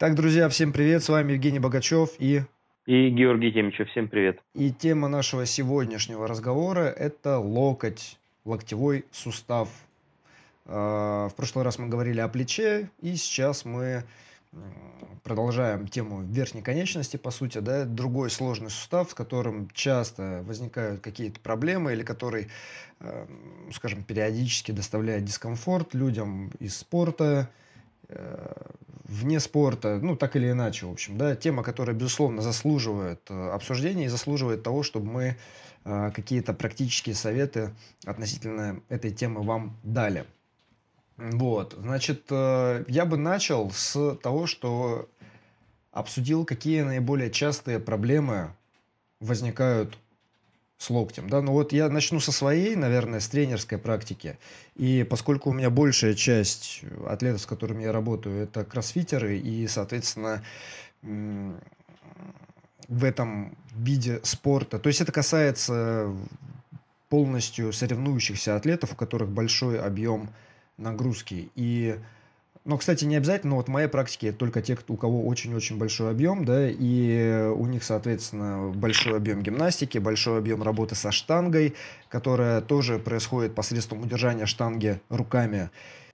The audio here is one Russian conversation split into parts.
Так, друзья, всем привет, с вами Евгений Богачев и... И Георгий Темичев, всем привет. И тема нашего сегодняшнего разговора – это локоть, локтевой сустав. А, в прошлый раз мы говорили о плече, и сейчас мы продолжаем тему верхней конечности, по сути, да, другой сложный сустав, с которым часто возникают какие-то проблемы или который, эм, скажем, периодически доставляет дискомфорт людям из спорта, вне спорта, ну, так или иначе, в общем, да, тема, которая, безусловно, заслуживает э, обсуждения и заслуживает того, чтобы мы э, какие-то практические советы относительно этой темы вам дали. Вот, значит, э, я бы начал с того, что обсудил, какие наиболее частые проблемы возникают с локтем. Да? Ну вот я начну со своей, наверное, с тренерской практики. И поскольку у меня большая часть атлетов, с которыми я работаю, это кроссфитеры, и, соответственно, в этом виде спорта, то есть это касается полностью соревнующихся атлетов, у которых большой объем нагрузки. И, ну, кстати, не обязательно, но вот в моей практике только те, у кого очень-очень большой объем, да, и у них, соответственно, большой объем гимнастики, большой объем работы со штангой, которая тоже происходит посредством удержания штанги руками.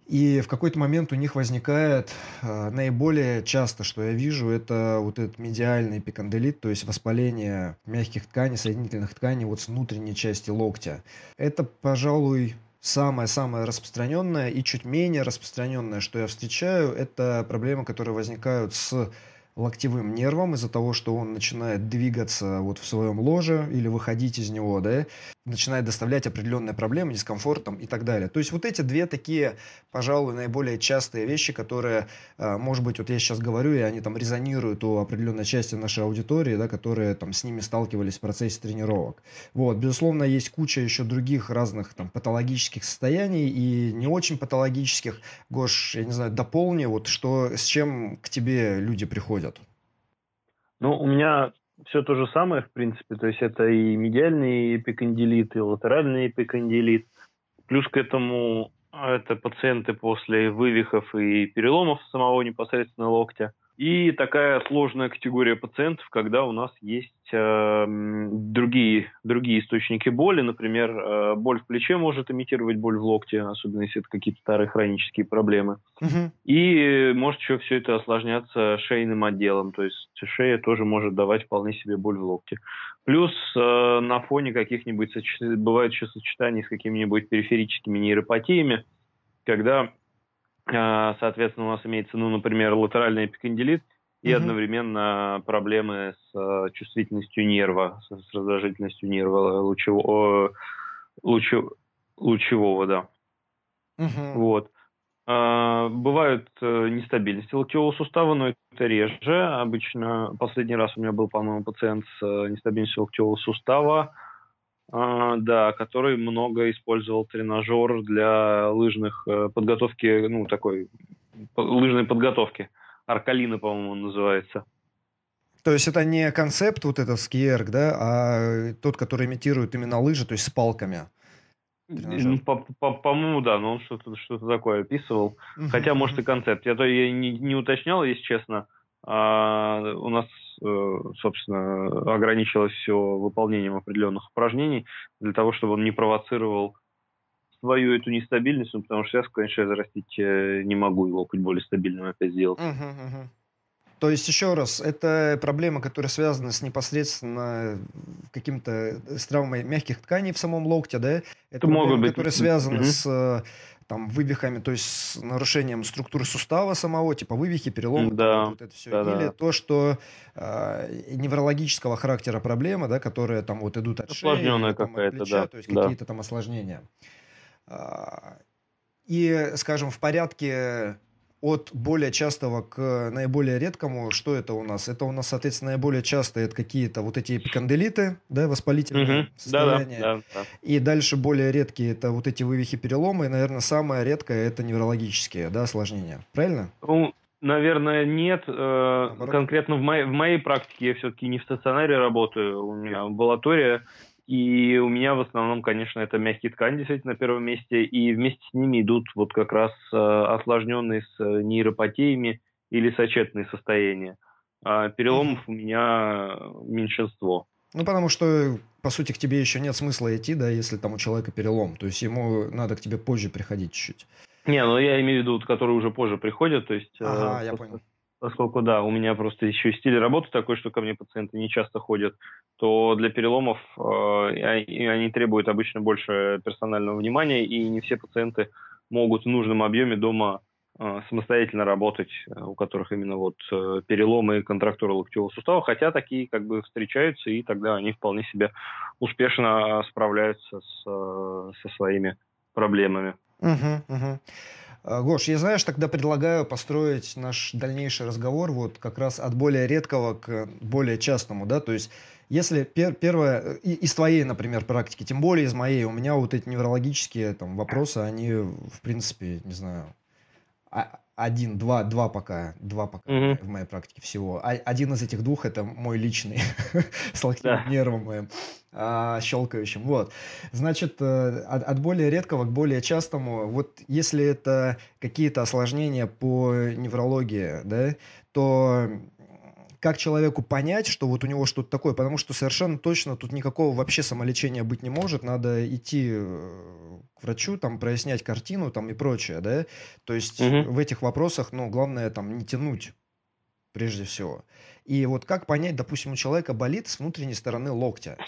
И в какой-то момент у них возникает э, наиболее часто, что я вижу, это вот этот медиальный пиканделит, то есть воспаление мягких тканей, соединительных тканей вот с внутренней части локтя. Это, пожалуй, Самое-самое распространенное и чуть менее распространенное, что я встречаю, это проблемы, которые возникают с локтевым нервом из-за того, что он начинает двигаться вот в своем ложе или выходить из него, да, начинает доставлять определенные проблемы, дискомфорт там, и так далее. То есть вот эти две такие, пожалуй, наиболее частые вещи, которые, э, может быть, вот я сейчас говорю, и они там резонируют у определенной части нашей аудитории, да, которые там с ними сталкивались в процессе тренировок. Вот, безусловно, есть куча еще других разных там патологических состояний и не очень патологических. Гош, я не знаю, дополни, вот что, с чем к тебе люди приходят? Ну, у меня все то же самое, в принципе. То есть это и медиальный эпикондилит, и латеральный эпикондилит. Плюс к этому это пациенты после вывихов и переломов самого непосредственно локтя – и такая сложная категория пациентов, когда у нас есть э, другие, другие источники боли. Например, э, боль в плече может имитировать боль в локте, особенно если это какие-то старые хронические проблемы. Угу. И может еще все это осложняться шейным отделом. То есть шея тоже может давать вполне себе боль в локте. Плюс э, на фоне каких-нибудь, бывает еще сочетаний с какими-нибудь периферическими нейропатиями, когда соответственно, у нас имеется, ну, например, латеральный эпикондилит и угу. одновременно проблемы с э, чувствительностью нерва, с, раздражительностью нерва лучевого, лучев, лучевого да. Угу. Вот. А, бывают э, нестабильности локтевого сустава, но это реже. Обычно последний раз у меня был, по-моему, пациент с э, нестабильностью локтевого сустава. А, да, который много использовал тренажер для лыжных э, подготовки, ну, такой лыжной подготовки. Аркалина, по-моему, он называется. То есть это не концепт вот этот скиерк, да, а тот, который имитирует именно лыжи, то есть с палками. Ну, по-моему, да, но он что-то что такое описывал. Хотя, может, и концепт. Я то я не, не уточнял, если честно. А, у нас, э, собственно, ограничилось все выполнением определенных упражнений для того, чтобы он не провоцировал свою эту нестабильность, ну, потому что сейчас, конечно, я зарастить э, не могу его хоть более стабильным опять сделать. Uh-huh, uh-huh. То есть, еще раз, это проблема, которая связана с непосредственно каким-то с травмой мягких тканей в самом локте, да? Это, это проблема, быть. которая связана угу. с там вывихами, то есть с нарушением структуры сустава самого, типа вывихи, переломы, да. вот это все. Да, Или да. то, что э, неврологического характера проблема, да, которые там вот идут от шеи, там, от плеча, да. то есть да. какие-то там осложнения. А, и, скажем, в порядке от более частого к наиболее редкому, что это у нас? Это у нас, соответственно, наиболее часто это какие-то вот эти эпикондилиты, да, воспалительные угу. состояния. Да, да, да, да. И дальше более редкие это вот эти вывихи переломы. И, наверное, самое редкое это неврологические, да, осложнения. Правильно? Ну, наверное, нет. Э, конкретно в моей, в моей практике я все-таки не в стационаре работаю, у меня амбулатория. И у меня в основном, конечно, это мягкие ткани действительно на первом месте, и вместе с ними идут вот как раз э, осложненные с э, нейропатиями или сочетные состояния. А переломов у меня меньшинство. Ну, потому что, по сути, к тебе еще нет смысла идти, да, если там у человека перелом. То есть ему надо к тебе позже приходить чуть-чуть. Не, ну я имею в виду, которые уже позже приходят, то есть... Ага, э, я понял. Поскольку, да, у меня просто еще стиль работы такой, что ко мне пациенты не часто ходят, то для переломов э, они требуют обычно больше персонального внимания, и не все пациенты могут в нужном объеме дома э, самостоятельно работать, э, у которых именно вот э, переломы и контрактура локтевого сустава, хотя такие как бы встречаются, и тогда они вполне себе успешно справляются с, со своими проблемами. Угу, угу. Гош, я, знаешь, тогда предлагаю построить наш дальнейший разговор вот как раз от более редкого к более частному, да, то есть если пер, первое, из твоей, например, практики, тем более из моей, у меня вот эти неврологические там вопросы, они, в принципе, не знаю, а, один, два, два пока, два пока mm-hmm. в моей практике всего. А, один из этих двух это мой личный с локтевым да. нервом моим а, щелкающим. Вот. Значит, э, от, от более редкого к более частому, вот если это какие-то осложнения по неврологии, да, то как человеку понять, что вот у него что-то такое, потому что совершенно точно тут никакого вообще самолечения быть не может, надо идти э, к врачу, там, прояснять картину, там, и прочее, да, то есть угу. в этих вопросах, ну, главное, там, не тянуть, прежде всего. И вот как понять, допустим, у человека болит с внутренней стороны локтя,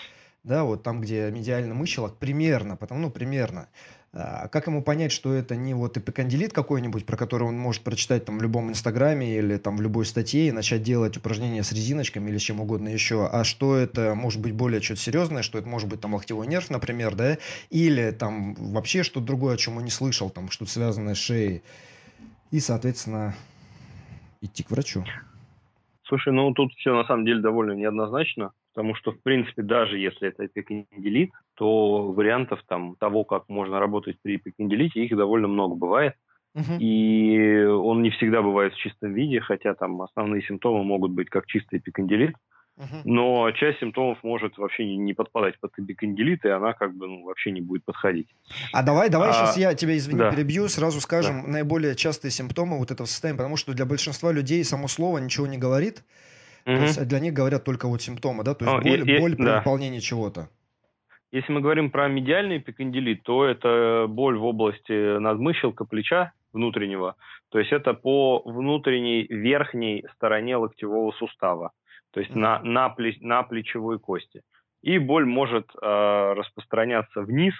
да, вот там, где медиальный мыщелок, примерно, потому, ну, примерно, как ему понять, что это не вот эпикондилит какой-нибудь, про который он может прочитать там в любом инстаграме или там в любой статье и начать делать упражнения с резиночками или чем угодно еще, а что это может быть более что-то серьезное, что это может быть там локтевой нерв, например, да, или там вообще что-то другое, о чем он не слышал, там что-то связанное с шеей. И, соответственно, идти к врачу. Слушай, ну тут все на самом деле довольно неоднозначно. Потому что, в принципе, даже если это эпикондилит, то вариантов там того, как можно работать при эпикондилите, их довольно много бывает. Uh-huh. И он не всегда бывает в чистом виде, хотя там основные симптомы могут быть как чистый эпикондилит, uh-huh. но часть симптомов может вообще не, не подпадать под эпикондилит, и она как бы ну, вообще не будет подходить. А давай, давай а, сейчас я тебя, извини, да. перебью, сразу скажем да. наиболее частые симптомы вот этого состояния, потому что для большинства людей само слово ничего не говорит. Mm-hmm. То есть для них говорят только вот симптомы, да? То есть oh, боль, и, боль при да. выполнении чего-то. Если мы говорим про медиальный эпикондилит, то это боль в области надмыщелка плеча внутреннего. То есть это по внутренней верхней стороне локтевого сустава, то есть mm-hmm. на, на, плеч, на плечевой кости. И боль может э, распространяться вниз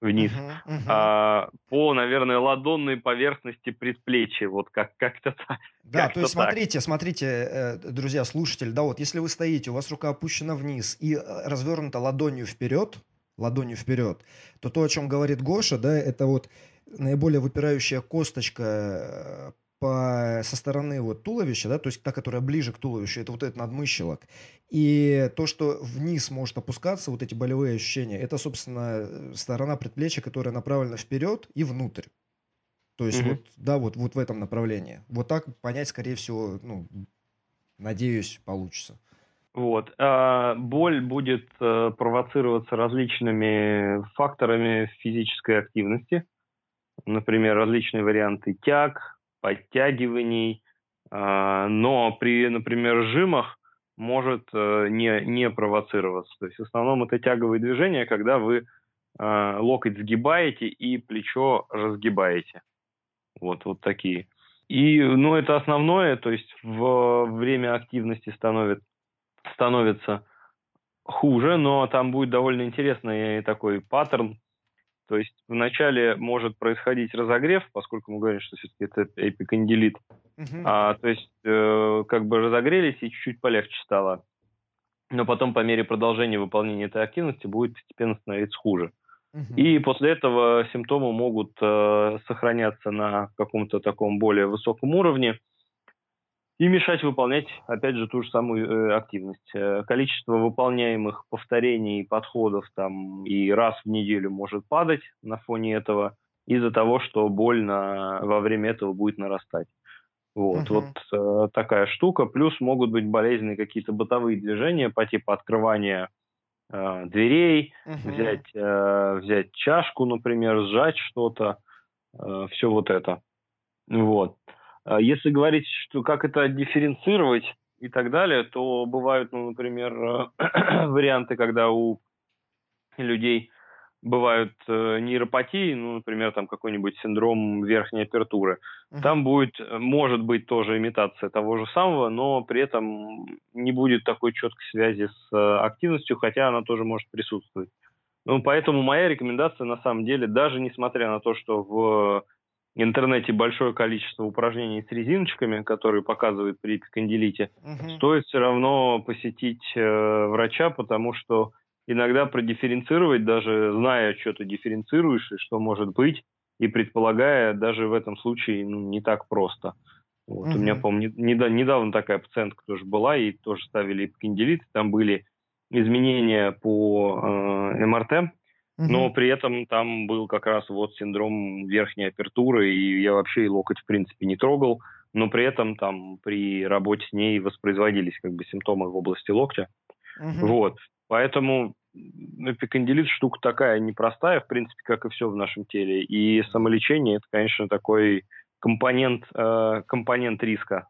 вниз, uh-huh, uh-huh. А, по, наверное, ладонной поверхности предплечья, вот как как-то так. Да, как то есть так. смотрите, смотрите, э, друзья, слушатели, да, вот если вы стоите, у вас рука опущена вниз и э, развернута ладонью вперед, ладонью вперед, то то, о чем говорит Гоша, да, это вот наиболее выпирающая косточка э, по, со стороны вот туловища, да, то есть та, которая ближе к туловищу, это вот этот надмыщелок. И то, что вниз может опускаться, вот эти болевые ощущения, это, собственно, сторона предплечья, которая направлена вперед и внутрь. То есть угу. вот, да, вот, вот в этом направлении. Вот так понять, скорее всего, ну, надеюсь, получится. Вот. А боль будет э, провоцироваться различными факторами физической активности. Например, различные варианты тяг, подтягиваний, а, но при, например, жимах может э, не, не провоцироваться. То есть в основном это тяговые движения, когда вы а, локоть сгибаете и плечо разгибаете. Вот, вот такие. И, ну, это основное, то есть в время активности становится, становится хуже, но там будет довольно интересный такой паттерн то есть вначале может происходить разогрев, поскольку мы говорим, что все-таки это эпикондилит. Uh-huh. А, то есть э, как бы разогрелись и чуть-чуть полегче стало. Но потом по мере продолжения выполнения этой активности будет постепенно становиться хуже. Uh-huh. И после этого симптомы могут э, сохраняться на каком-то таком более высоком уровне и мешать выполнять, опять же, ту же самую э, активность. Э, количество выполняемых повторений, подходов там и раз в неделю может падать на фоне этого из-за того, что боль на, во время этого будет нарастать. Вот, uh-huh. вот э, такая штука. Плюс могут быть болезненные какие-то бытовые движения по типу открывания э, дверей, uh-huh. взять, э, взять чашку, например, сжать что-то, э, все вот это. Вот. Если говорить, что как это дифференцировать и так далее, то бывают, ну, например, варианты, когда у людей бывают э, нейропатии, ну, например, там какой-нибудь синдром верхней апертуры. Uh-huh. Там будет, может быть, тоже имитация того же самого, но при этом не будет такой четкой связи с э, активностью, хотя она тоже может присутствовать. Ну, поэтому моя рекомендация, на самом деле, даже несмотря на то, что в интернете большое количество упражнений с резиночками, которые показывают при эпикондилите, uh-huh. стоит все равно посетить э, врача, потому что иногда продифференцировать, даже зная, что ты дифференцируешь и что может быть, и предполагая, даже в этом случае ну, не так просто. Вот. Mm-hmm. У меня, помню, недавно такая пациентка тоже была, и тоже ставили эпикондилит, там были изменения по э, МРТ, но при этом там был как раз вот синдром верхней апертуры, и я вообще и локоть в принципе не трогал, но при этом там при работе с ней воспроизводились как бы симптомы в области локтя. Mm-hmm. Вот. Поэтому эпикондилит штука такая непростая, в принципе, как и все в нашем теле. И самолечение это, конечно, такой компонент, э, компонент риска.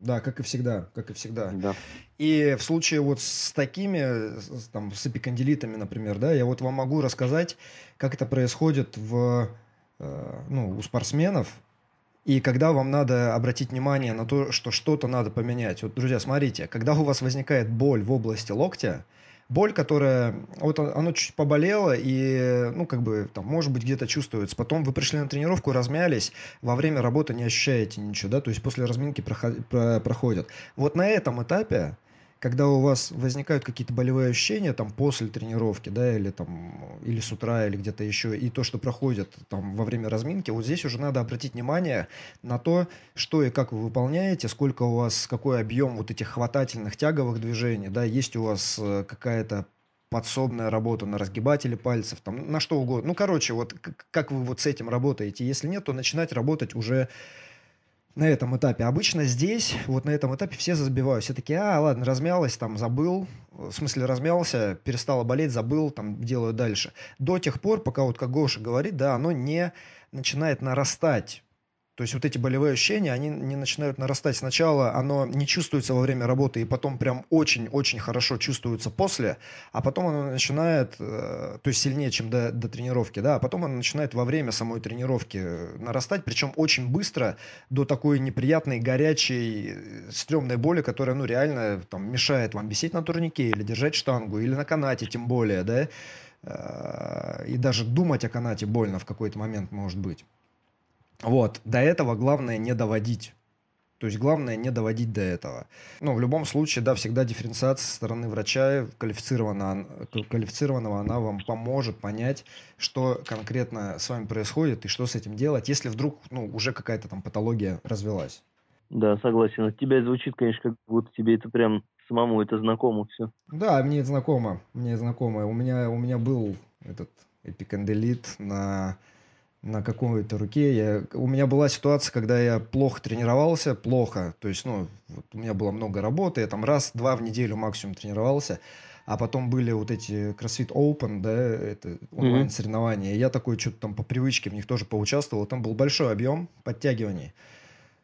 Да, как и всегда, как и всегда. Да. И в случае вот с такими, там, с эпикондилитами, например, да, я вот вам могу рассказать, как это происходит в, э, ну, у спортсменов, и когда вам надо обратить внимание на то, что что-то надо поменять. Вот, друзья, смотрите, когда у вас возникает боль в области локтя, боль, которая, вот оно чуть поболело, и, ну, как бы, там, может быть, где-то чувствуется. Потом вы пришли на тренировку, размялись, во время работы не ощущаете ничего, да, то есть после разминки проходят. Вот на этом этапе когда у вас возникают какие-то болевые ощущения там после тренировки, да, или там, или с утра, или где-то еще, и то, что проходит там во время разминки, вот здесь уже надо обратить внимание на то, что и как вы выполняете, сколько у вас, какой объем вот этих хватательных тяговых движений, да, есть у вас э, какая-то подсобная работа на разгибателе пальцев, там, на что угодно. Ну, короче, вот как вы вот с этим работаете. Если нет, то начинать работать уже на этом этапе. Обычно здесь, вот на этом этапе все забивают. Все такие, а, ладно, размялась, там, забыл. В смысле, размялся, перестала болеть, забыл, там, делаю дальше. До тех пор, пока, вот как Гоша говорит, да, оно не начинает нарастать то есть вот эти болевые ощущения, они не начинают нарастать. Сначала оно не чувствуется во время работы, и потом прям очень-очень хорошо чувствуется после, а потом оно начинает, э, то есть сильнее, чем до, до тренировки, да, а потом оно начинает во время самой тренировки нарастать, причем очень быстро до такой неприятной, горячей, стрёмной боли, которая, ну, реально там мешает вам висеть на турнике или держать штангу, или на канате тем более, да, э, и даже думать о канате больно в какой-то момент может быть. Вот, до этого главное не доводить. То есть главное не доводить до этого. Но в любом случае, да, всегда дифференциация со стороны врача квалифицированного, квалифицированного, она вам поможет понять, что конкретно с вами происходит и что с этим делать, если вдруг ну, уже какая-то там патология развелась. Да, согласен. От тебя звучит, конечно, как будто тебе это прям самому это знакомо все. Да, мне это знакомо. Мне это знакомо. У меня, у меня был этот эпиканделит на на какой-то руке. Я, у меня была ситуация, когда я плохо тренировался, плохо. То есть, ну, вот у меня было много работы, я там раз-два в неделю максимум тренировался. А потом были вот эти CrossFit Open, да, это онлайн-соревнования. Mm-hmm. Я такой что-то там по привычке в них тоже поучаствовал. Там был большой объем подтягиваний.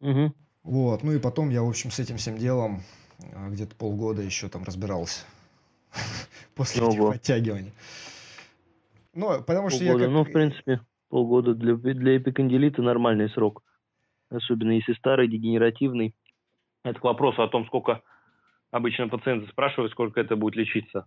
Mm-hmm. Вот, ну и потом я, в общем, с этим всем делом а, где-то полгода еще там разбирался. После этих подтягиваний. Ну, потому что я как... Ну, в принципе полгода для, для эпикондилита нормальный срок. Особенно если старый, дегенеративный. Это к вопросу о том, сколько обычно пациенты спрашивают, сколько это будет лечиться.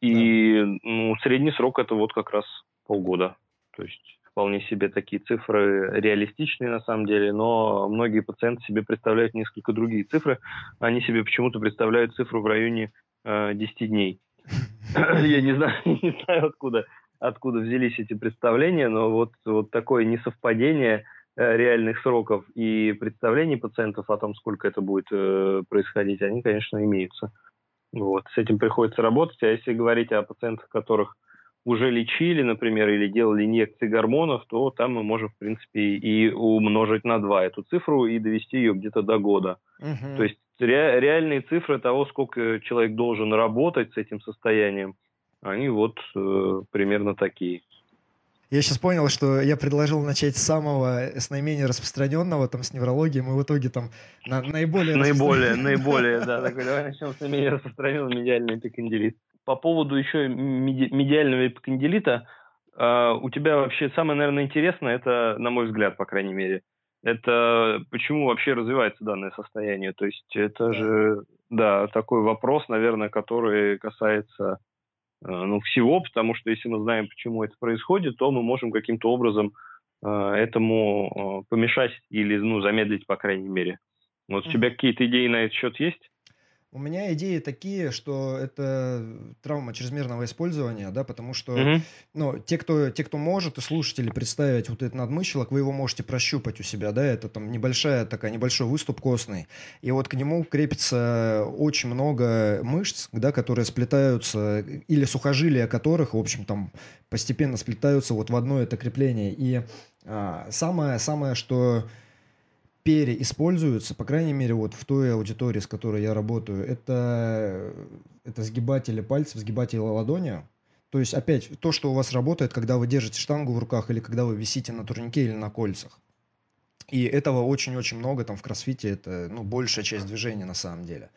И да. ну, средний срок это вот как раз полгода. То есть вполне себе такие цифры реалистичные на самом деле, но многие пациенты себе представляют несколько другие цифры. Они себе почему-то представляют цифру в районе э, 10 дней. Я не знаю, не знаю откуда откуда взялись эти представления, но вот, вот такое несовпадение э, реальных сроков и представлений пациентов о том, сколько это будет э, происходить, они, конечно, имеются. Вот, с этим приходится работать. А если говорить о пациентах, которых уже лечили, например, или делали инъекции гормонов, то там мы можем, в принципе, и умножить на 2 эту цифру и довести ее где-то до года. Угу. То есть ре- реальные цифры того, сколько человек должен работать с этим состоянием – они вот э, примерно такие. Я сейчас понял, что я предложил начать с самого, с наименее распространенного, там, с неврологией, мы в итоге там на, наиболее... Наиболее, наиболее, да. Такой, давай начнем с наименее распространенного медиального эпикондилита. По поводу еще медиального эпикондилита, а, у тебя вообще самое, наверное, интересное, это, на мой взгляд, по крайней мере, это почему вообще развивается данное состояние. То есть это же, да, такой вопрос, наверное, который касается Э, ну, всего, потому что если мы знаем, почему это происходит, то мы можем каким-то образом э, этому э, помешать или ну, замедлить, по крайней мере. Вот у тебя какие-то идеи на этот счет есть? У меня идеи такие, что это травма чрезмерного использования, да, потому что, угу. ну, те, кто, те, кто может, и слушатели представить вот этот надмыщелок, вы его можете прощупать у себя, да, это там небольшая такая, небольшой выступ костный, и вот к нему крепится очень много мышц, да, которые сплетаются, или сухожилия которых, в общем, там постепенно сплетаются вот в одно это крепление, и а, самое, самое, что переиспользуются, по крайней мере, вот в той аудитории, с которой я работаю, это, это сгибатели пальцев, сгибатели ладони. То есть, опять, то, что у вас работает, когда вы держите штангу в руках или когда вы висите на турнике или на кольцах. И этого очень-очень много там в кроссфите, это ну, большая часть движения на самом деле.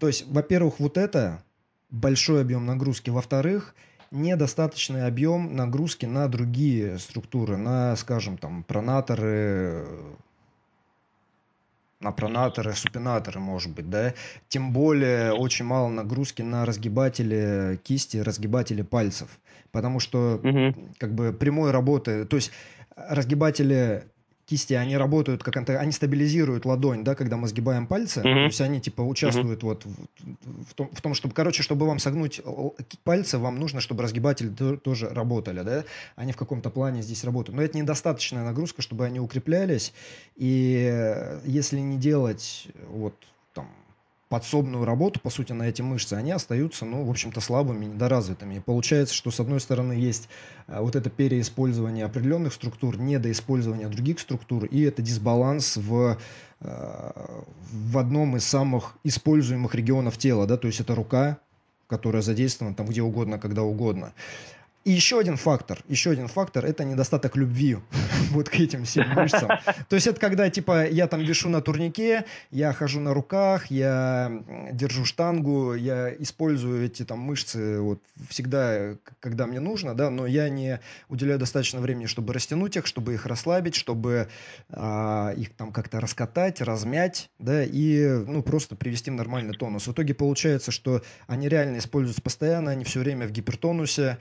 То есть, во-первых, вот это большой объем нагрузки. Во-вторых, недостаточный объем нагрузки на другие структуры, на, скажем, там, пронаторы, на пронаторы, супинаторы, может быть, да, тем более очень мало нагрузки на разгибатели кисти, разгибатели пальцев, потому что угу. как бы прямой работы, то есть разгибатели кисти, они работают как они стабилизируют ладонь, да, когда мы сгибаем пальцы, mm-hmm. то есть они типа участвуют mm-hmm. вот в, в, том, в том, чтобы, короче, чтобы вам согнуть пальцы, вам нужно, чтобы разгибатели тоже работали, да, они в каком-то плане здесь работают, но это недостаточная нагрузка, чтобы они укреплялись, и если не делать вот там подсобную работу, по сути, на эти мышцы, они остаются, ну, в общем-то, слабыми, недоразвитыми. И получается, что, с одной стороны, есть э, вот это переиспользование определенных структур, недоиспользование других структур, и это дисбаланс в, э, в одном из самых используемых регионов тела, да, то есть это рука, которая задействована там где угодно, когда угодно. И еще один фактор, еще один фактор – это недостаток любви вот к этим всем мышцам. То есть это когда, типа, я там вешу на турнике, я хожу на руках, я держу штангу, я использую эти там мышцы вот всегда, когда мне нужно, да, но я не уделяю достаточно времени, чтобы растянуть их, чтобы их расслабить, чтобы а, их там как-то раскатать, размять, да, и, ну, просто привести в нормальный тонус. В итоге получается, что они реально используются постоянно, они все время в гипертонусе,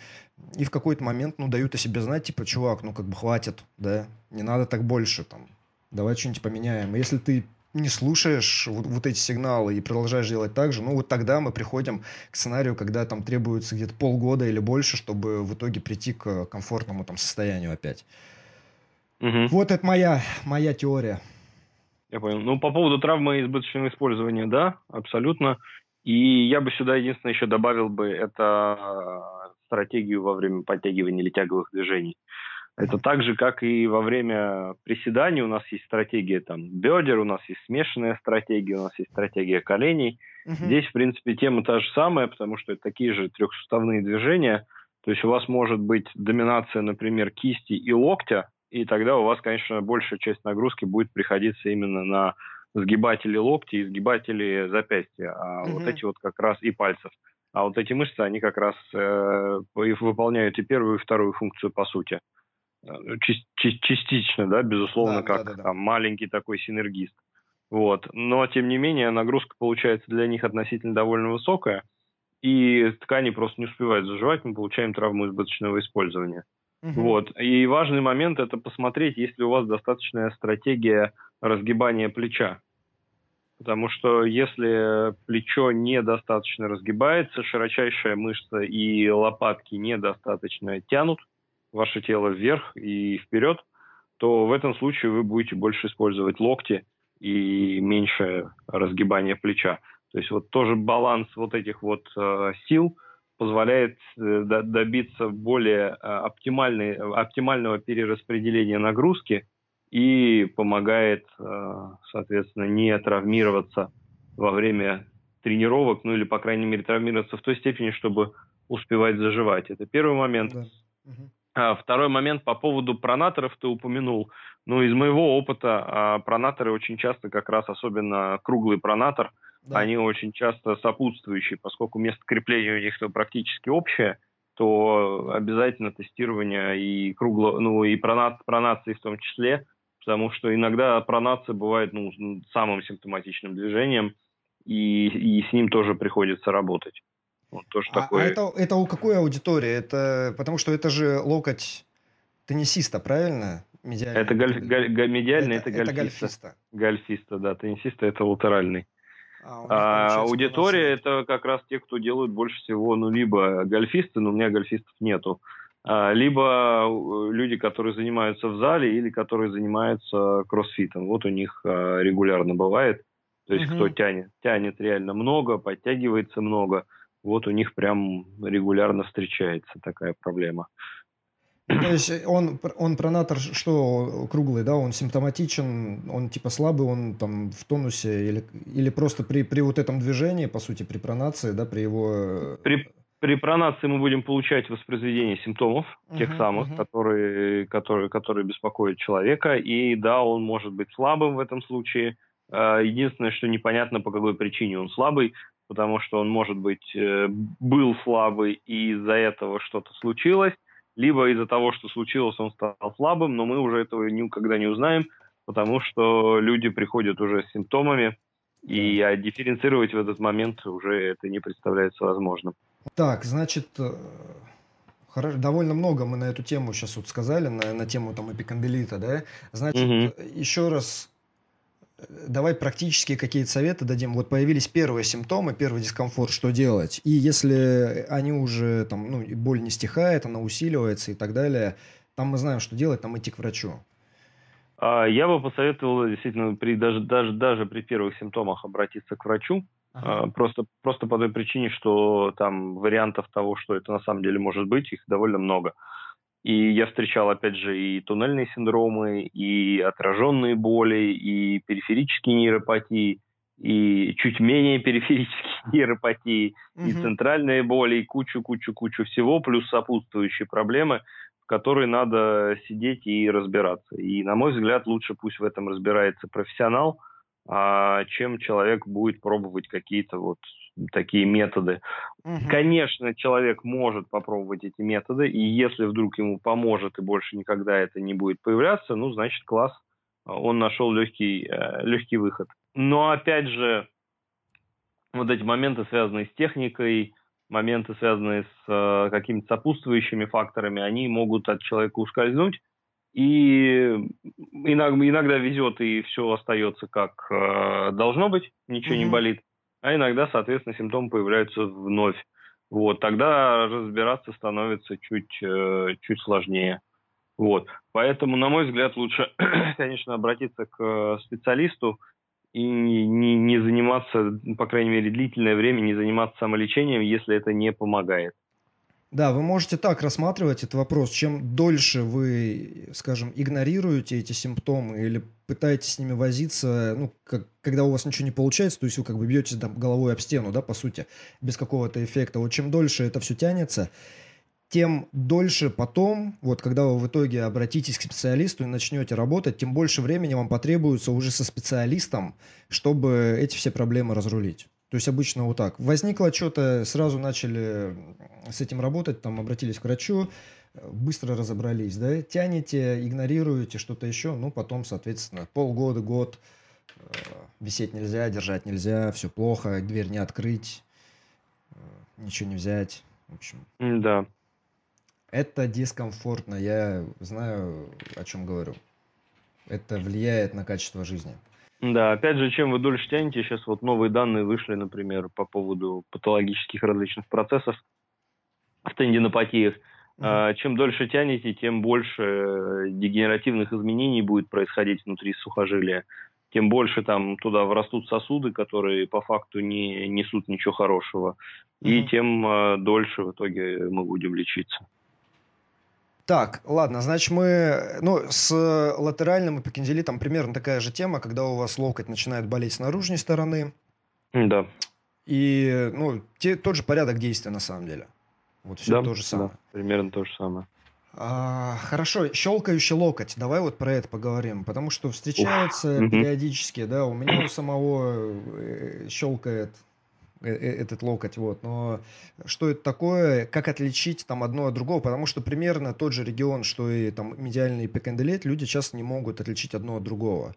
и в какой-то момент, ну, дают о себе знать, типа, чувак, ну, как бы хватит, да, не надо так больше, там, давай что-нибудь поменяем. если ты не слушаешь вот, вот эти сигналы и продолжаешь делать так же, ну, вот тогда мы приходим к сценарию, когда там требуется где-то полгода или больше, чтобы в итоге прийти к комфортному там состоянию опять. Угу. Вот это моя, моя теория. Я понял. Ну, по поводу травмы избыточного использования, да, абсолютно. И я бы сюда единственное еще добавил бы, это стратегию во время подтягивания или тяговых движений. Это так же, как и во время приседаний у нас есть стратегия там бедер, у нас есть смешанная стратегия, у нас есть стратегия коленей. Угу. Здесь, в принципе, тема та же самая, потому что это такие же трехсуставные движения. То есть у вас может быть доминация, например, кисти и локтя, и тогда у вас, конечно, большая часть нагрузки будет приходиться именно на сгибатели локти и сгибатели запястья, а угу. вот эти вот как раз и пальцев. А вот эти мышцы, они как раз э, выполняют и первую, и вторую функцию по сути. Э, частично, да, безусловно, да, как да, да, да. Там, маленький такой синергист. Вот. Но, тем не менее, нагрузка получается для них относительно довольно высокая, и ткани просто не успевают заживать, мы получаем травму избыточного использования. Угу. Вот. И важный момент – это посмотреть, есть ли у вас достаточная стратегия разгибания плеча. Потому что если плечо недостаточно разгибается, широчайшая мышца и лопатки недостаточно тянут ваше тело вверх и вперед, то в этом случае вы будете больше использовать локти и меньше разгибания плеча. То есть вот тоже баланс вот этих вот э, сил позволяет э, добиться более э, оптимальной, оптимального перераспределения нагрузки и помогает, э, соответственно, не травмироваться во время тренировок, ну или, по крайней мере, травмироваться в той степени, чтобы успевать заживать. Это первый момент. Да. А, второй момент по поводу пронаторов ты упомянул. Ну, из моего опыта а, пронаторы очень часто, как раз особенно круглый пронатор, да. они очень часто сопутствующие, поскольку место крепления у них практически общее, то обязательно тестирование и кругло, ну и пронат, пронации в том числе, потому что иногда пронация бывает ну, самым симптоматичным движением, и, и с ним тоже приходится работать. Вот тоже а, такое. А это, это у какой аудитории? Это потому что это же локоть теннисиста, правильно? Медиальный. Это галь, галь, галь, медиальный, это, это, это гольфиста. Гольфиста, да. Теннисиста это латеральный. А, а аудитория это как раз те, кто делают больше всего, ну, либо гольфисты, но у меня гольфистов нету, либо э, люди, которые занимаются в зале или которые занимаются кроссфитом. Вот у них а, регулярно бывает. То есть, угу. кто тянет, тянет реально много, подтягивается много – вот у них прям регулярно встречается такая проблема. Ну, то есть он, он пронатор что, круглый, да, он симптоматичен, он типа слабый, он там в тонусе или, или просто при, при вот этом движении, по сути, при пронации, да, при его... Э, при, при пронации мы будем получать воспроизведение симптомов, uh-huh, тех самых, uh-huh. которые, которые, которые беспокоят человека, и да, он может быть слабым в этом случае, а, Единственное, что непонятно, по какой причине он слабый потому что он, может быть, э, был слабый и из-за этого что-то случилось, либо из-за того, что случилось, он стал слабым, но мы уже этого никогда не узнаем, потому что люди приходят уже с симптомами, и а дифференцировать в этот момент уже это не представляется возможным. Так, значит, э, довольно много мы на эту тему сейчас вот сказали, на, на тему там эпикондилита, да? Значит, угу. еще раз давай практические какие-то советы дадим. Вот появились первые симптомы, первый дискомфорт, что делать. И если они уже, там, ну, боль не стихает, она усиливается и так далее, там мы знаем, что делать, там идти к врачу. А, я бы посоветовал действительно при, даже, даже, даже при первых симптомах обратиться к врачу. Ага. А, просто, просто по той причине, что там вариантов того, что это на самом деле может быть, их довольно много. И я встречал, опять же, и туннельные синдромы, и отраженные боли, и периферические нейропатии, и чуть менее периферические нейропатии, угу. и центральные боли, и кучу-кучу-кучу всего, плюс сопутствующие проблемы, в которые надо сидеть и разбираться. И, на мой взгляд, лучше пусть в этом разбирается профессионал, чем человек будет пробовать какие-то вот такие методы. Угу. Конечно, человек может попробовать эти методы, и если вдруг ему поможет и больше никогда это не будет появляться, ну, значит, класс, он нашел легкий, э, легкий выход. Но, опять же, вот эти моменты, связанные с техникой, моменты, связанные с э, какими-то сопутствующими факторами, они могут от человека ускользнуть, и иногда, иногда везет, и все остается как э, должно быть, ничего mm-hmm. не болит а иногда, соответственно, симптомы появляются вновь. Вот, тогда разбираться становится чуть, э, чуть сложнее. Вот. Поэтому, на мой взгляд, лучше, конечно, обратиться к специалисту и не, не заниматься, по крайней мере, длительное время не заниматься самолечением, если это не помогает. Да, вы можете так рассматривать этот вопрос. Чем дольше вы, скажем, игнорируете эти симптомы или пытаетесь с ними возиться, ну, как, когда у вас ничего не получается, то есть вы как бы бьетесь там, головой об стену, да, по сути, без какого-то эффекта. Вот чем дольше это все тянется, тем дольше потом, вот когда вы в итоге обратитесь к специалисту и начнете работать, тем больше времени вам потребуется уже со специалистом, чтобы эти все проблемы разрулить. То есть обычно вот так. Возникло что-то, сразу начали с этим работать, там обратились к врачу, быстро разобрались, да, тянете, игнорируете что-то еще, ну, потом, соответственно, полгода, год, э, висеть нельзя, держать нельзя, все плохо, дверь не открыть, э, ничего не взять, в общем. Да. Это дискомфортно, я знаю, о чем говорю. Это влияет на качество жизни. Да, опять же, чем вы дольше тянете, сейчас вот новые данные вышли, например, по поводу патологических различных процессов в тендинопатиях. Mm-hmm. Чем дольше тянете, тем больше дегенеративных изменений будет происходить внутри сухожилия. Тем больше там туда врастут сосуды, которые по факту не несут ничего хорошего. Mm-hmm. И тем э, дольше в итоге мы будем лечиться. Так, ладно, значит мы, ну, с латеральным эпикондилитом примерно такая же тема, когда у вас локоть начинает болеть с наружной стороны. Да. И, ну, те, тот же порядок действия на самом деле. Вот все да, то же самое. Да, примерно то же самое. А, хорошо, щелкающий локоть. Давай вот про это поговорим, потому что встречается Ух, периодически, да, у меня у самого э, щелкает э, э, этот локоть, вот. Но что это такое, как отличить там одно от другого, потому что примерно тот же регион, что и там медиальный пиканделет, люди часто не могут отличить одно от другого.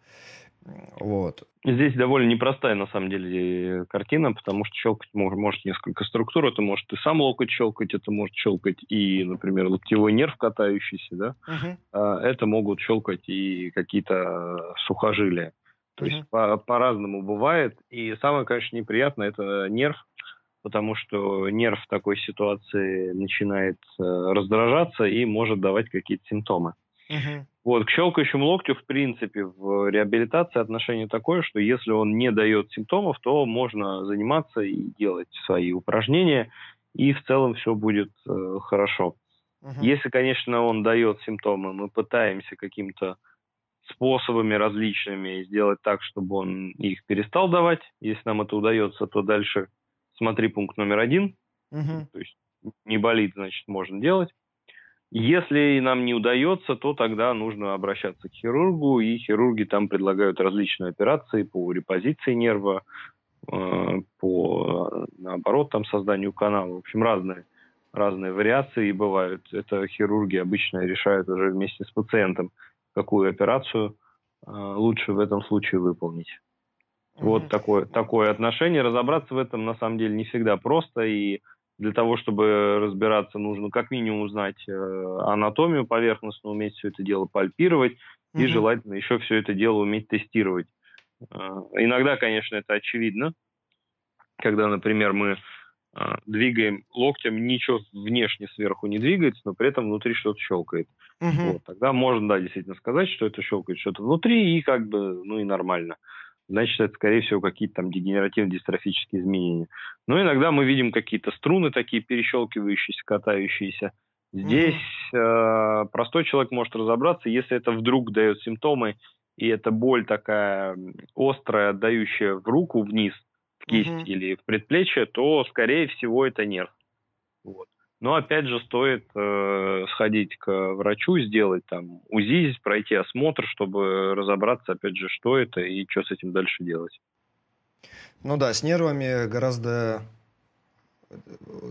Вот. Здесь довольно непростая, на самом деле, картина, потому что щелкать может, может несколько структур. Это может и сам локоть щелкать, это может щелкать и, например, локтевой нерв катающийся, да. А Это могут щелкать и какие-то сухожилия. То есть Мгм. по- по-разному бывает. И самое, конечно, неприятное – это нерв, потому что нерв в такой ситуации начинает э, раздражаться и может давать какие-то симптомы. Мгм. Вот, к щелкающему локтю, в принципе, в реабилитации отношение такое, что если он не дает симптомов, то можно заниматься и делать свои упражнения, и в целом все будет э, хорошо. Мгм. Если, конечно, он дает симптомы, мы пытаемся каким-то способами различными сделать так, чтобы он их перестал давать. Если нам это удается, то дальше смотри пункт номер один. Мгм. То есть не болит, значит, можно делать. Если нам не удается, то тогда нужно обращаться к хирургу, и хирурги там предлагают различные операции по репозиции нерва, э, по, наоборот, там созданию канала. В общем, разные, разные вариации бывают. Это хирурги обычно решают уже вместе с пациентом, какую операцию э, лучше в этом случае выполнить. Вот такое, такое отношение. Разобраться в этом на самом деле не всегда просто, и для того, чтобы разбираться, нужно как минимум узнать э, анатомию поверхностно, уметь все это дело пальпировать, и Мгм. желательно еще все это дело уметь тестировать. Э, иногда, конечно, это очевидно, когда, например, мы двигаем локтем, ничего внешне сверху не двигается, но при этом внутри что-то щелкает. Мгм. Вот, тогда можно, да, действительно сказать, что это щелкает что-то внутри, и как бы, ну и нормально. Значит, это, скорее всего, какие-то там дегенеративно-дистрофические изменения. Но иногда мы видим какие-то струны такие перещелкивающиеся, катающиеся. Здесь э, простой человек может разобраться, если это вдруг дает симптомы, и это боль такая острая, отдающая в руку вниз, кисть Мгм. или в предплечье, то, скорее всего, это нерв. Вот. Но опять же стоит э, сходить к врачу, сделать там УЗИ, пройти осмотр, чтобы разобраться, опять же, что это и что с этим дальше делать. Ну да, с нервами гораздо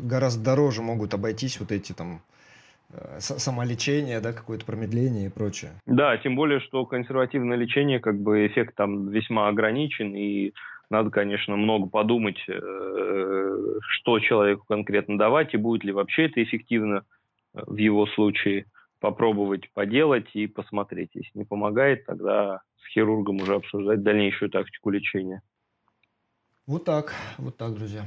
гораздо дороже могут обойтись вот эти там э, с- самолечение, да, какое-то промедление и прочее. Да, тем более, что консервативное лечение, как бы эффект там весьма ограничен, и надо, конечно, много подумать, э, что человеку конкретно давать, и будет ли вообще это эффективно э, в его случае. Попробовать поделать и посмотреть. Если не помогает, тогда с хирургом уже обсуждать дальнейшую тактику лечения. Вот так, вот так, друзья.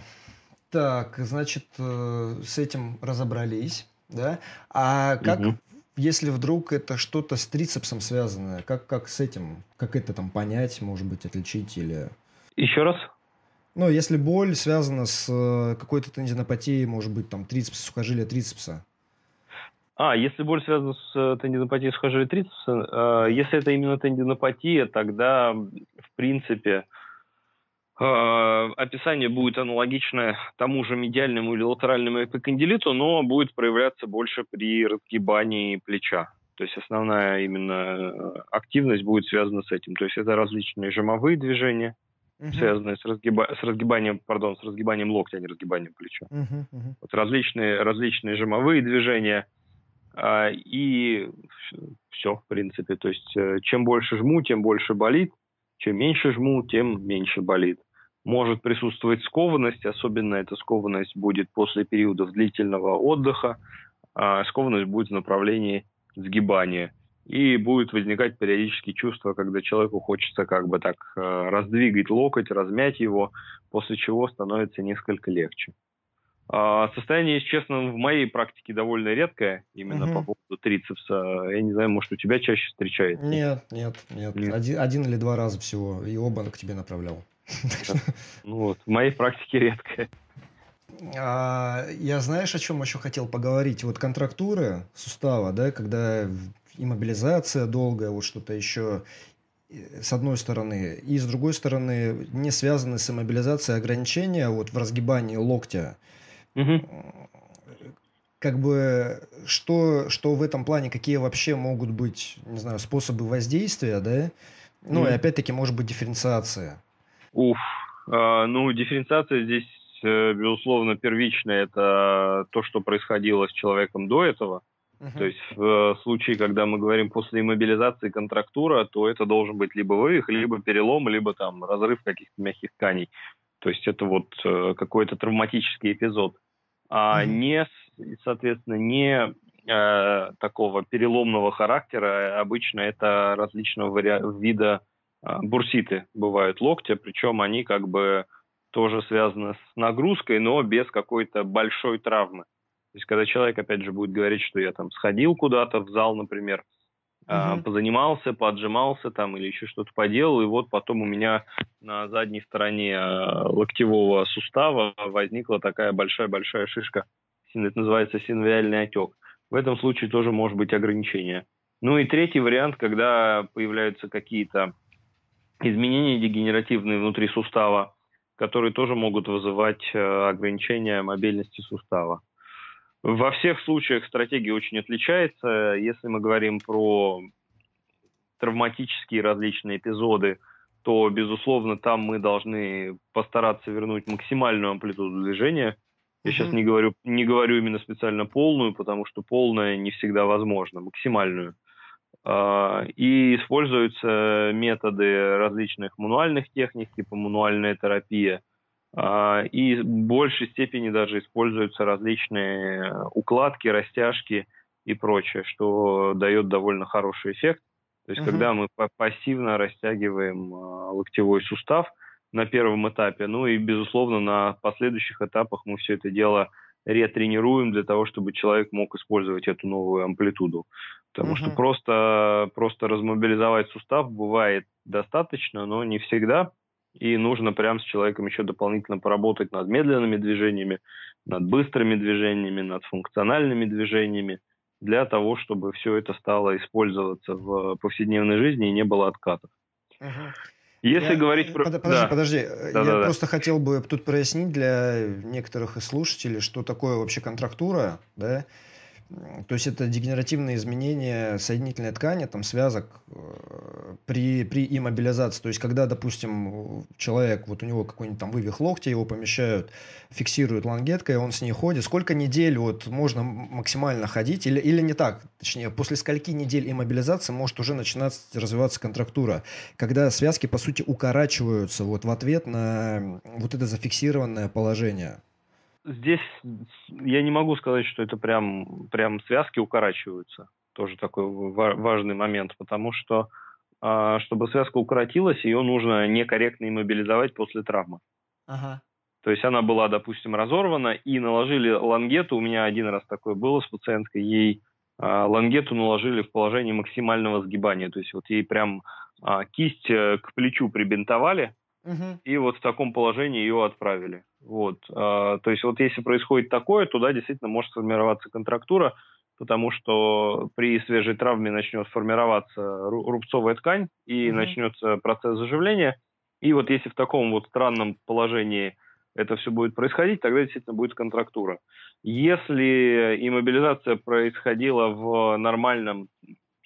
Так, значит, э, с этим разобрались, да? А как, Мгм. если вдруг это что-то с трицепсом связанное, как, как с этим, как это там понять, может быть, отличить или... Еще раз? Ну, если боль связана с э, какой-то тендинопатией, может быть, там трицепс, сухожилие трицепса. А, если боль связана с э, тендинопатией сухожилия трицепса, э, если это именно тендинопатия, тогда, в принципе, э, описание будет аналогичное тому же медиальному или латеральному эпикондилиту, но будет проявляться больше при разгибании плеча. То есть основная именно э, активность будет связана с этим. То есть это различные жимовые движения, Мгм. связанные с, разгиба- с разгибанием, пардон, с разгибанием локтя, а не разгибанием плеча. Мгм, мгм. Вот различные, различные жимовые движения, а, и все, в принципе. То есть э, чем больше жму, тем больше болит, чем меньше жму, тем меньше болит. Может присутствовать скованность, особенно эта скованность будет после периодов длительного отдыха, а скованность будет в направлении сгибания. И будет возникать периодически чувство, когда человеку хочется как бы так э, раздвигать локоть, размять его, после чего становится несколько легче. А, Состояние, если честно, в моей практике довольно редкое, именно Мгм. по поводу трицепса. Я не знаю, может, у тебя чаще встречается. Нет, нет, нет. Нет. Один, один или два раза всего, и оба к тебе направлял. Ну вот, в моей практике редкое. А, я знаешь, о чем еще хотел поговорить? Вот контрактуры сустава, да, когда иммобилизация долгая, вот что-то еще э, с одной стороны, и с другой стороны не связаны с иммобилизацией ограничения вот в разгибании локтя. Мгм. как бы что, что в этом плане, какие вообще могут быть, не знаю, способы воздействия, да? Ну mm. и опять-таки, может быть, дифференциация. Уф, а, ну дифференциация здесь, безусловно, первичная. Это то, что происходило с человеком до этого. Uh-huh. То есть в э, случае, когда мы говорим после иммобилизации контрактура, то это должен быть либо вывих, либо перелом, либо там разрыв каких-то мягких тканей. То есть это вот э, какой-то травматический эпизод. А uh-huh. не, соответственно, не э, такого переломного характера. Обычно это различного вари- вида э, бурситы бывают локтя, причем они как бы тоже связаны с нагрузкой, но без какой-то большой травмы. То есть, когда человек, опять же, будет говорить, что я там сходил куда-то в зал, например, Uh-huh. позанимался, поджимался там или еще что-то поделал, и вот потом у меня на задней стороне а, локтевого сустава возникла такая большая-большая шишка, это называется синовиальный отек. В этом случае тоже может быть ограничение. Ну и третий вариант, когда появляются какие-то изменения дегенеративные внутри сустава, которые тоже могут вызывать э, ограничения мобильности сустава. Во всех случаях стратегия очень отличается. Если мы говорим про травматические различные эпизоды, то, безусловно, там мы должны постараться вернуть максимальную амплитуду движения. Я mm-hmm. сейчас не говорю, не говорю именно специально полную, потому что полная не всегда возможна, максимальную. А, и используются методы различных мануальных техник, типа мануальная терапия – и в большей степени даже используются различные укладки, растяжки и прочее, что дает довольно хороший эффект. То есть, uh-huh. когда мы пассивно растягиваем а, локтевой сустав на первом этапе, ну и, безусловно, на последующих этапах мы все это дело ретренируем для того, чтобы человек мог использовать эту новую амплитуду. Потому uh-huh. что просто, просто размобилизовать сустав бывает достаточно, но не всегда и нужно прям с человеком еще дополнительно поработать над медленными движениями, над быстрыми движениями, над функциональными движениями, для того, чтобы все это стало использоваться в повседневной жизни и не было откатов. Если я, говорить про... Подожди, да. подожди. Да, я да, просто да. хотел бы тут прояснить для некоторых слушателей, что такое вообще контрактура, да, то есть это дегенеративные изменения соединительной ткани, там связок э, при, при иммобилизации. То есть когда, допустим, человек, вот у него какой-нибудь там вывих локтя, его помещают, фиксируют лангеткой, он с ней ходит. Сколько недель вот можно максимально ходить? Или, или не так? Точнее, после скольки недель иммобилизации может уже начинать развиваться контрактура, когда связки, по сути, укорачиваются вот в ответ на вот это зафиксированное положение здесь я не могу сказать, что это прям, прям связки укорачиваются. Тоже такой важный момент, потому что а, чтобы связка укоротилась, ее нужно некорректно иммобилизовать после травмы. Ага. То есть она была, допустим, разорвана, и наложили лангету. У меня один раз такое было с пациенткой. Ей а, лангету наложили в положении максимального сгибания. То есть вот ей прям а, кисть э, к плечу прибинтовали, угу. и вот в таком положении ее отправили. Вот, а, то есть вот если происходит такое, туда действительно может сформироваться контрактура, потому что при свежей травме начнет формироваться рубцовая ткань и mm-hmm. начнется процесс заживления. И вот если в таком вот странном положении это все будет происходить, тогда действительно будет контрактура. Если иммобилизация происходила в нормальном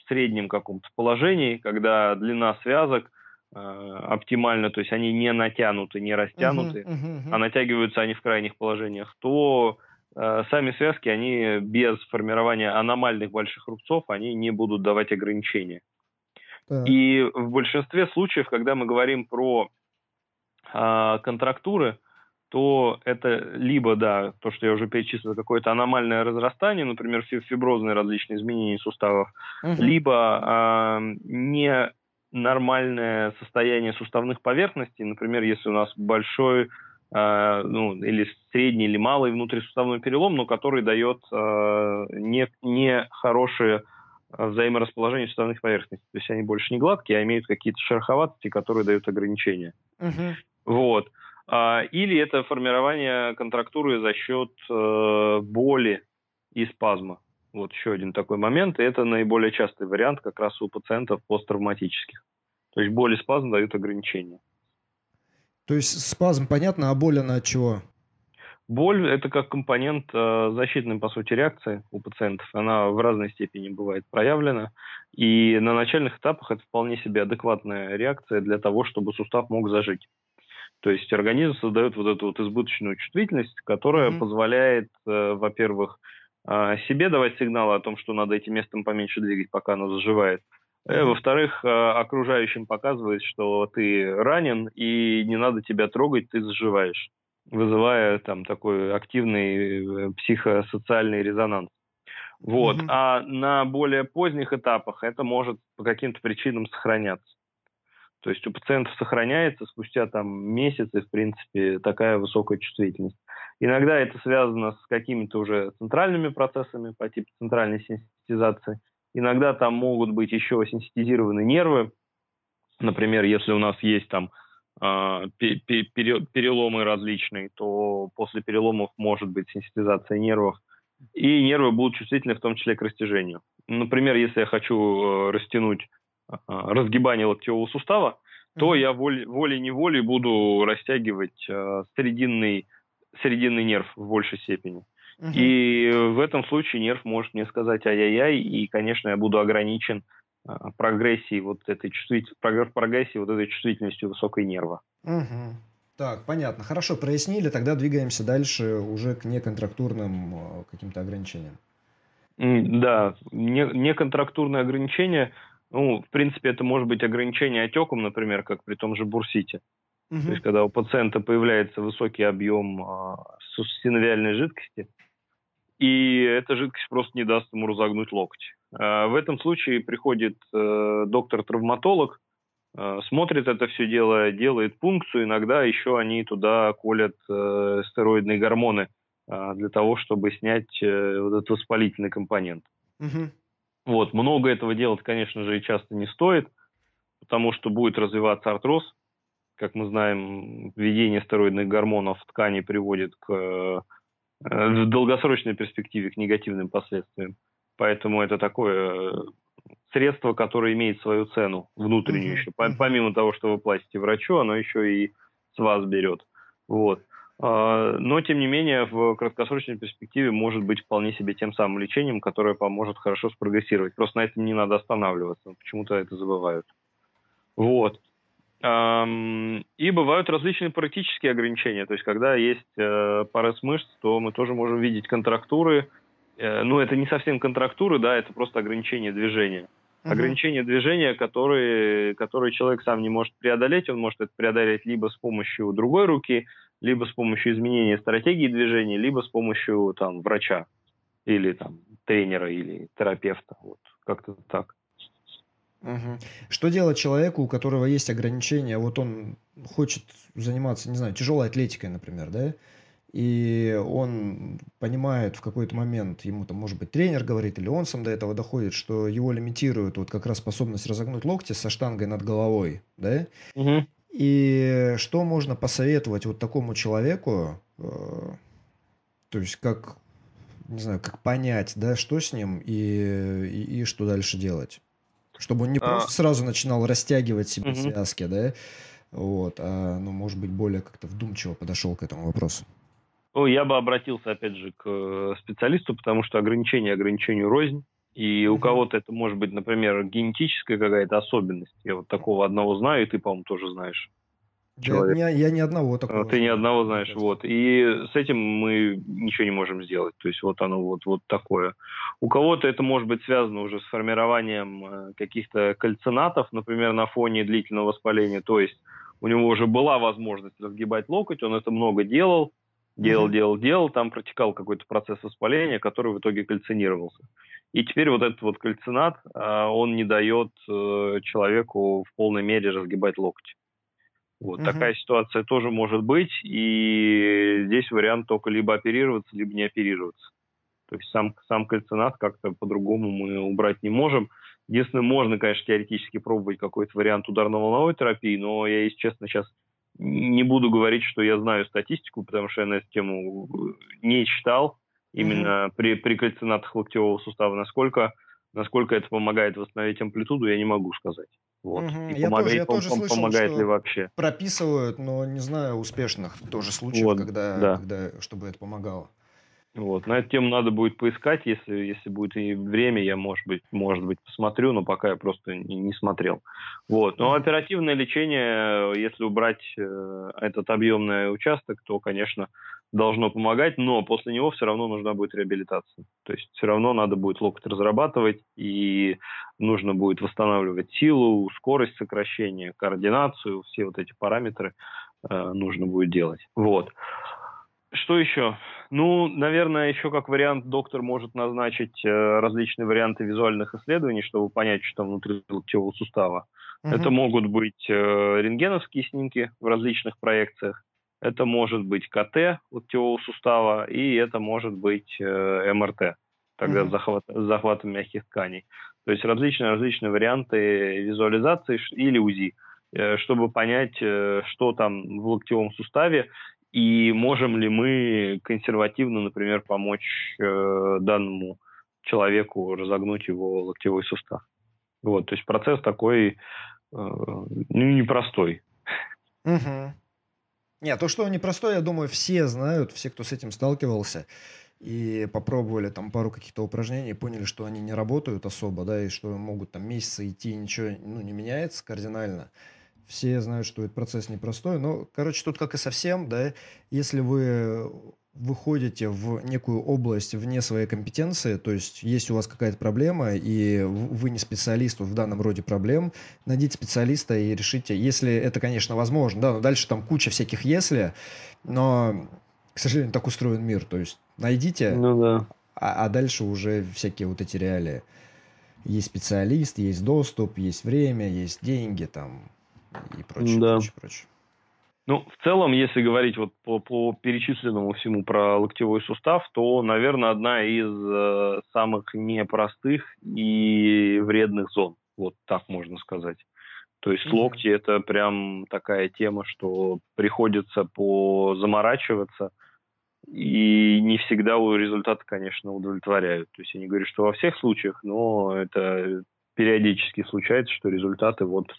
среднем каком-то положении, когда длина связок оптимально, то есть они не натянуты, не растянуты, uh-huh, uh-huh, uh-huh. а натягиваются они в крайних положениях, то э, сами связки, они без формирования аномальных больших рубцов, они не будут давать ограничения. Uh-huh. И в большинстве случаев, когда мы говорим про э, контрактуры, то это либо, да, то, что я уже перечислил, какое-то аномальное разрастание, например, фиброзные различные изменения суставов, uh-huh. либо э, не нормальное состояние суставных поверхностей, например, если у нас большой э, ну, или средний или малый внутрисуставной перелом, но который дает э, не, не хорошее взаиморасположение суставных поверхностей. То есть они больше не гладкие, а имеют какие-то шероховатости, которые дают ограничения. Uh-huh. Вот. А, или это формирование контрактуры за счет э, боли и спазма. Вот еще один такой момент. И это наиболее частый вариант как раз у пациентов посттравматических. То есть боль и спазм дают ограничения. То есть спазм понятно, а боль она от чего? Боль – это как компонент э, защитной, по сути, реакции у пациентов. Она в разной степени бывает проявлена. И на начальных этапах это вполне себе адекватная реакция для того, чтобы сустав мог зажить. То есть организм создает вот эту вот избыточную чувствительность, которая mm-hmm. позволяет, э, во-первых, себе давать сигналы о том, что надо этим местом поменьше двигать, пока оно заживает. Mm-hmm. Во-вторых, э, окружающим показывает, что ты ранен и не надо тебя трогать, ты заживаешь вызывая там такой активный э, психосоциальный резонанс. Вот. Mm-hmm. А на более поздних этапах это может по каким-то причинам сохраняться. То есть у пациентов сохраняется спустя там месяцы, в принципе, такая высокая чувствительность. Иногда это связано с какими-то уже центральными процессами по типу центральной сенситизации. Иногда там могут быть еще сенситизированы нервы. Например, если у нас есть там а, переломы различные, то после переломов может быть сенситизация нервов. И нервы будут чувствительны в том числе к растяжению. Например, если я хочу э, растянуть разгибание локтевого сустава, то я волей-неволей буду растягивать э, срединный, срединный нерв в большей степени. Угу. И в этом случае нерв может мне сказать ай-яй-яй, и, конечно, я буду ограничен а, прогрессии вот этой чувствительности, прогрессии вот этой чувствительностью высокой нерва. Угу. Так, понятно. Хорошо, прояснили. Тогда двигаемся дальше уже к неконтрактурным а, каким-то ограничениям. Да, не, неконтрактурное ограничение, ну, в принципе, это может быть ограничение отеком, например, как при том же бурсите. Угу. То есть, когда у пациента появляется высокий объем э, синовиальной жидкости, и эта жидкость просто не даст ему разогнуть локоть. А, в этом случае приходит э, доктор-травматолог, э, смотрит это все дело, делает пункцию, иногда еще они туда колят э, стероидные гормоны для того, чтобы снять вот этот воспалительный компонент. Угу. Вот, много этого делать, конечно же, и часто не стоит, потому что будет развиваться артроз. Как мы знаем, введение стероидных гормонов в ткани приводит к в долгосрочной перспективе к негативным последствиям. Поэтому это такое э, средство, которое имеет свою цену внутреннюю еще. Помимо того, что вы платите врачу, оно еще и с вас берет. Вот. А, но, тем не менее, в краткосрочной перспективе может быть вполне себе тем самым лечением, которое поможет хорошо спрогрессировать. Просто на этом не надо останавливаться. Почему-то это забывают. Вот. И бывают различные практические ограничения. То есть, когда есть э, парез мышц, то мы тоже можем видеть контрактуры, Э, ну, это не совсем контрактуры, да, это просто ограничение движения. Uh-huh. Ограничение движения, которые, которые человек сам не может преодолеть, он может это преодолеть либо с помощью другой руки, либо с помощью изменения стратегии движения, либо с помощью там врача или там тренера или терапевта, вот как-то так. Угу. Что делать человеку, у которого есть ограничения? Вот он хочет заниматься, не знаю, тяжелой атлетикой, например, да? и он понимает в какой-то момент, ему там, может быть, тренер говорит, или он сам до этого доходит, что его лимитирует вот как раз способность разогнуть локти со штангой над головой, да? Угу. И что можно посоветовать вот такому человеку, э, то есть как, не знаю, как понять, да, что с ним и, и, и что дальше делать? Чтобы он не а... просто сразу начинал растягивать себе угу. связки, да, вот, а, ну, может быть, более как-то вдумчиво подошел к этому вопросу. Ну, я бы обратился, опять же, к э, специалисту, потому что ограничение ограничению рознь. И у кого-то это может быть, например, генетическая какая-то особенность. Я вот такого одного знаю, и ты, по-моему, тоже знаешь. Человек. Я, я ни одного такого. Ты ни одного знаешь, вот. И с этим мы ничего не можем сделать. То есть вот оно вот, вот такое. У кого-то это может быть связано уже с формированием э, каких-то кальцинатов, например, на фоне длительного воспаления. То есть у него уже была возможность разгибать локоть, он это много делал, Делал, делал, делал, там протекал какой-то процесс воспаления, который в итоге кальцинировался. И теперь вот этот вот кальцинат, а, он не дает э, человеку в полной мере разгибать локти. Вот угу. такая ситуация тоже может быть, и здесь вариант только либо оперироваться, либо не оперироваться. То есть сам, сам кальцинат как-то по-другому мы убрать не можем. Единственное, можно, конечно, теоретически пробовать какой-то вариант ударно-волновой терапии, но я, если честно, сейчас не буду говорить, что я знаю статистику, потому что я на эту тему не читал именно mm-hmm. при, при кальцинатах локтевого сустава, насколько Насколько это помогает восстановить амплитуду, я не могу сказать. Вот. Мгм. И Я помогает, тоже, я пом- тоже пом- слышал, помогает ли что вообще. прописывают, но не знаю успешных тоже случаев, Вот, когда, да. когда, чтобы это помогало. Вот. На эту тему надо будет поискать, если, если будет и время, я, может быть, может быть, посмотрю, но пока я просто не, не смотрел. Вот. Но оперативное лечение, если убрать э, этот объемный участок, то, конечно, должно помогать, но после него все равно нужна будет реабилитация. То есть все равно надо будет локоть разрабатывать, и нужно будет восстанавливать силу, скорость сокращения, координацию, все вот эти параметры э, нужно будет делать. Вот. Что еще? Ну, наверное, еще как вариант доктор может назначить э, различные варианты визуальных исследований, чтобы понять, что там внутри локтевого сустава. Это Мгм. могут быть э, рентгеновские снимки в различных проекциях, это может быть КТ локтевого сустава, и это может быть э, МРТ, тогда Мгм. с, захват- с захватом мягких тканей. То есть различные различные варианты визуализации или УЗИ, э, чтобы понять, э, что там в локтевом суставе, и можем ли мы консервативно, например, помочь э, данному человеку разогнуть его локтевой сустав. Вот, то есть процесс такой, э, ну, непростой. Мгм. Нет, то, что он непростой, я думаю, все знают, все, кто с этим сталкивался и попробовали там пару каких-то упражнений, поняли, что они не работают особо, да, и что могут там месяцы идти, ничего ну, не меняется кардинально. Все знают, что этот процесс непростой, но, короче, тут как и совсем, да, если вы выходите в некую область вне своей компетенции, то есть есть у вас какая-то проблема, и вы не специалист в данном роде проблем, найдите специалиста и решите, если это, конечно, возможно, да, но дальше там куча всяких «если», но, к сожалению, так устроен мир, то есть найдите, Ну да. а, а дальше уже всякие вот эти реалии. Есть специалист, есть доступ, есть время, есть деньги там и прочее, Да. прочее, прочее. Ну, в целом, если говорить вот по, по перечисленному всему про локтевой сустав, то, наверное, одна из э, самых непростых и вредных зон. Вот так можно сказать. То есть локти это прям такая тема, что приходится позаморачиваться, и не всегда у результаты, конечно, удовлетворяют. То есть я не говорю, что во всех случаях, но это периодически случается, что результаты вот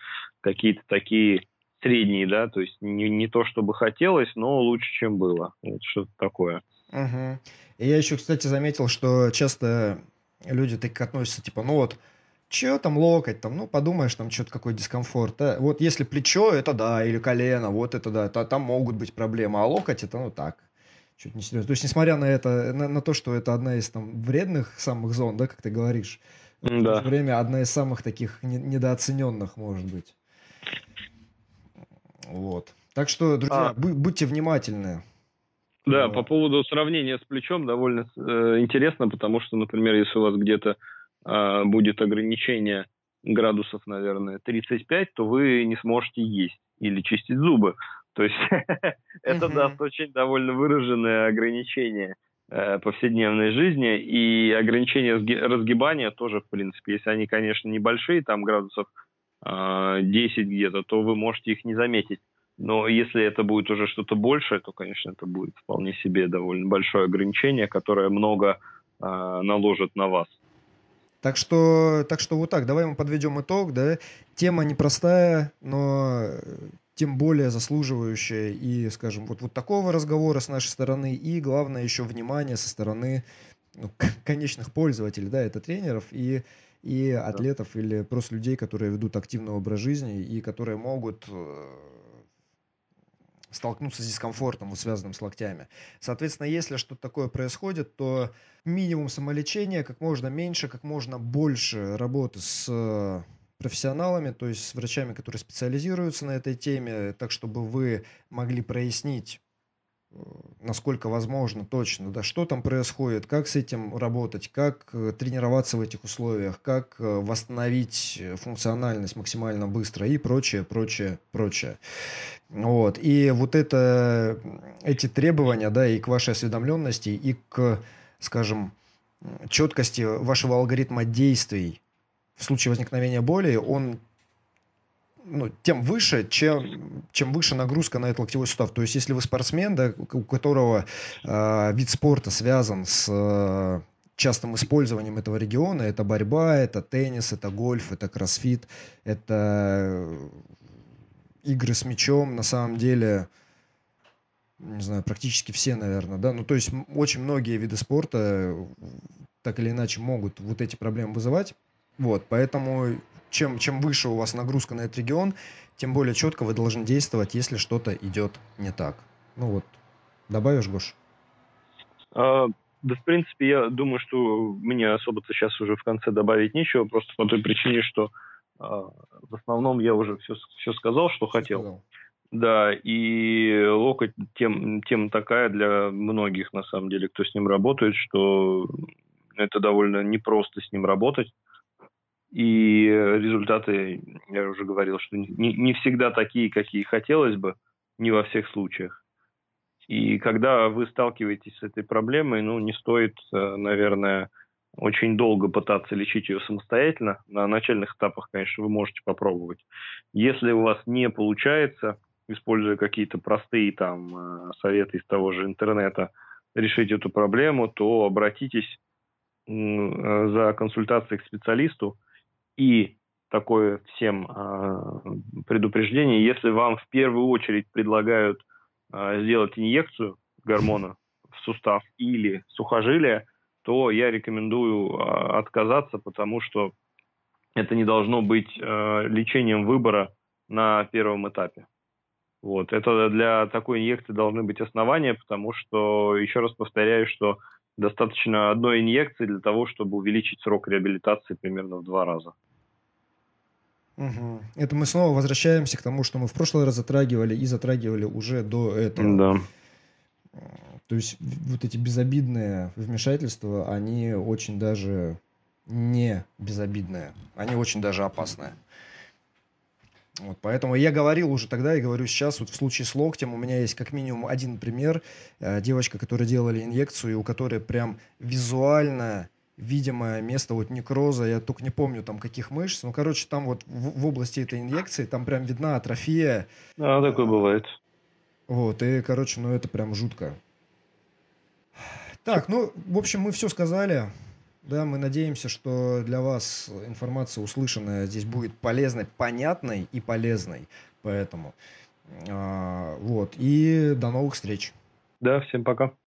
какие-то такие средние, да, то есть не, не то, чтобы хотелось, но лучше, чем было. Вот что-то такое. Мгм. И я еще, кстати, заметил, что часто люди так относятся, типа, ну вот, че там локоть, там, ну подумаешь, там что-то какой дискомфорт. да. Вот если плечо, это да, или колено, вот это да, та- там могут быть проблемы, а локоть это ну так, чуть не серьезно. То есть, несмотря на это, на, на то, что это одна из там вредных самых зон, да, как ты говоришь, в то же Да. время одна из самых таких не- недооцененных, может быть. Вот. Так что, друзья, А. бу- будьте внимательны. Да, Вот. по поводу сравнения с плечом довольно э, интересно, потому что, например, если у вас где-то э, будет ограничение градусов, наверное, 35, то вы не сможете есть или чистить зубы. То есть это даст очень довольно выраженное ограничение э, повседневной жизни и ограничение разгибания тоже, в принципе, если они, конечно, небольшие, там градусов 10 где-то, то вы можете их не заметить. Но если это будет уже что-то большее, то, конечно, это будет вполне себе довольно большое ограничение, которое много э, наложит на вас. Так что, так что вот так, давай мы подведем итог, да. Тема непростая, но э, тем более заслуживающая и, скажем, вот, вот такого разговора с нашей стороны, и главное еще внимание со стороны ну, конечных пользователей, да, это тренеров и, и атлетов или просто людей, которые ведут активный образ жизни и которые могут э, столкнуться с дискомфортом, вот, связанным с локтями. Соответственно, если что-то такое происходит, то минимум самолечения, как можно меньше, как можно больше работы с э, профессионалами, то есть с врачами, которые специализируются на этой теме, так чтобы вы могли прояснить, насколько возможно точно, да, что там происходит, как с этим работать, как э, тренироваться в этих условиях, как э, восстановить э, функциональность максимально быстро и прочее, прочее, прочее. Вот. И вот это, эти требования, да, и к вашей осведомленности, и к, скажем, четкости вашего алгоритма действий в случае возникновения боли, он ну, тем выше, чем, чем выше нагрузка на этот локтевой сустав. То есть, если вы спортсмен, да, у которого э, вид спорта связан с э, частым использованием этого региона. Это борьба, это теннис, это гольф, это кроссфит, это игры с мячом. На самом деле, не знаю, практически все, наверное, да. Ну, то есть очень многие виды спорта так или иначе могут вот эти проблемы вызывать. Вот, поэтому чем, чем выше у вас нагрузка на этот регион, тем более четко вы должны действовать, если что-то идет не так. Ну вот, добавишь, Гош? А, да, в принципе, я думаю, что мне особо-то сейчас уже в конце добавить нечего, просто по той причине, что а, в основном я уже все, все сказал, что хотел. Сказал. Да, и локоть тем, тем такая для многих, на самом деле, кто с ним работает, что это довольно непросто с ним работать. И результаты, я уже говорил, что не, не всегда такие, какие хотелось бы, не во всех случаях. И когда вы сталкиваетесь с этой проблемой, ну, не стоит, э, наверное, очень долго пытаться лечить ее самостоятельно. На начальных этапах, конечно, вы можете попробовать. Если у вас не получается, используя какие-то простые там э, советы из того же интернета, решить эту проблему, то обратитесь э, за консультацией к специалисту и такое всем предупреждение, если вам в первую очередь предлагают а, сделать инъекцию гормона в сустав или сухожилие, то я рекомендую а, отказаться, потому что это не должно быть а, лечением выбора на первом этапе. Вот. Это для такой инъекции должны быть основания, потому что, еще раз повторяю, что достаточно одной инъекции для того, чтобы увеличить срок реабилитации примерно в два раза. Угу. Это мы снова возвращаемся к тому, что мы в прошлый раз затрагивали и затрагивали уже до этого. Да. То есть вот эти безобидные вмешательства, они очень даже не безобидные, они очень даже опасные. Вот, поэтому я говорил уже тогда и говорю сейчас, вот в случае с локтем у меня есть как минимум один пример. Э, девочка, которая делали инъекцию, и у которой прям визуально видимое место вот некроза, я только не помню там каких мышц, ну, короче, там вот в, в области этой инъекции, там прям видна атрофия. А, такое бывает. Вот, и, короче, ну, это прям жутко. Так, ну, в общем, мы все сказали. Да, мы надеемся, что для вас информация услышанная здесь будет полезной, понятной и полезной. Поэтому, а, вот, и до новых встреч. Да, всем пока.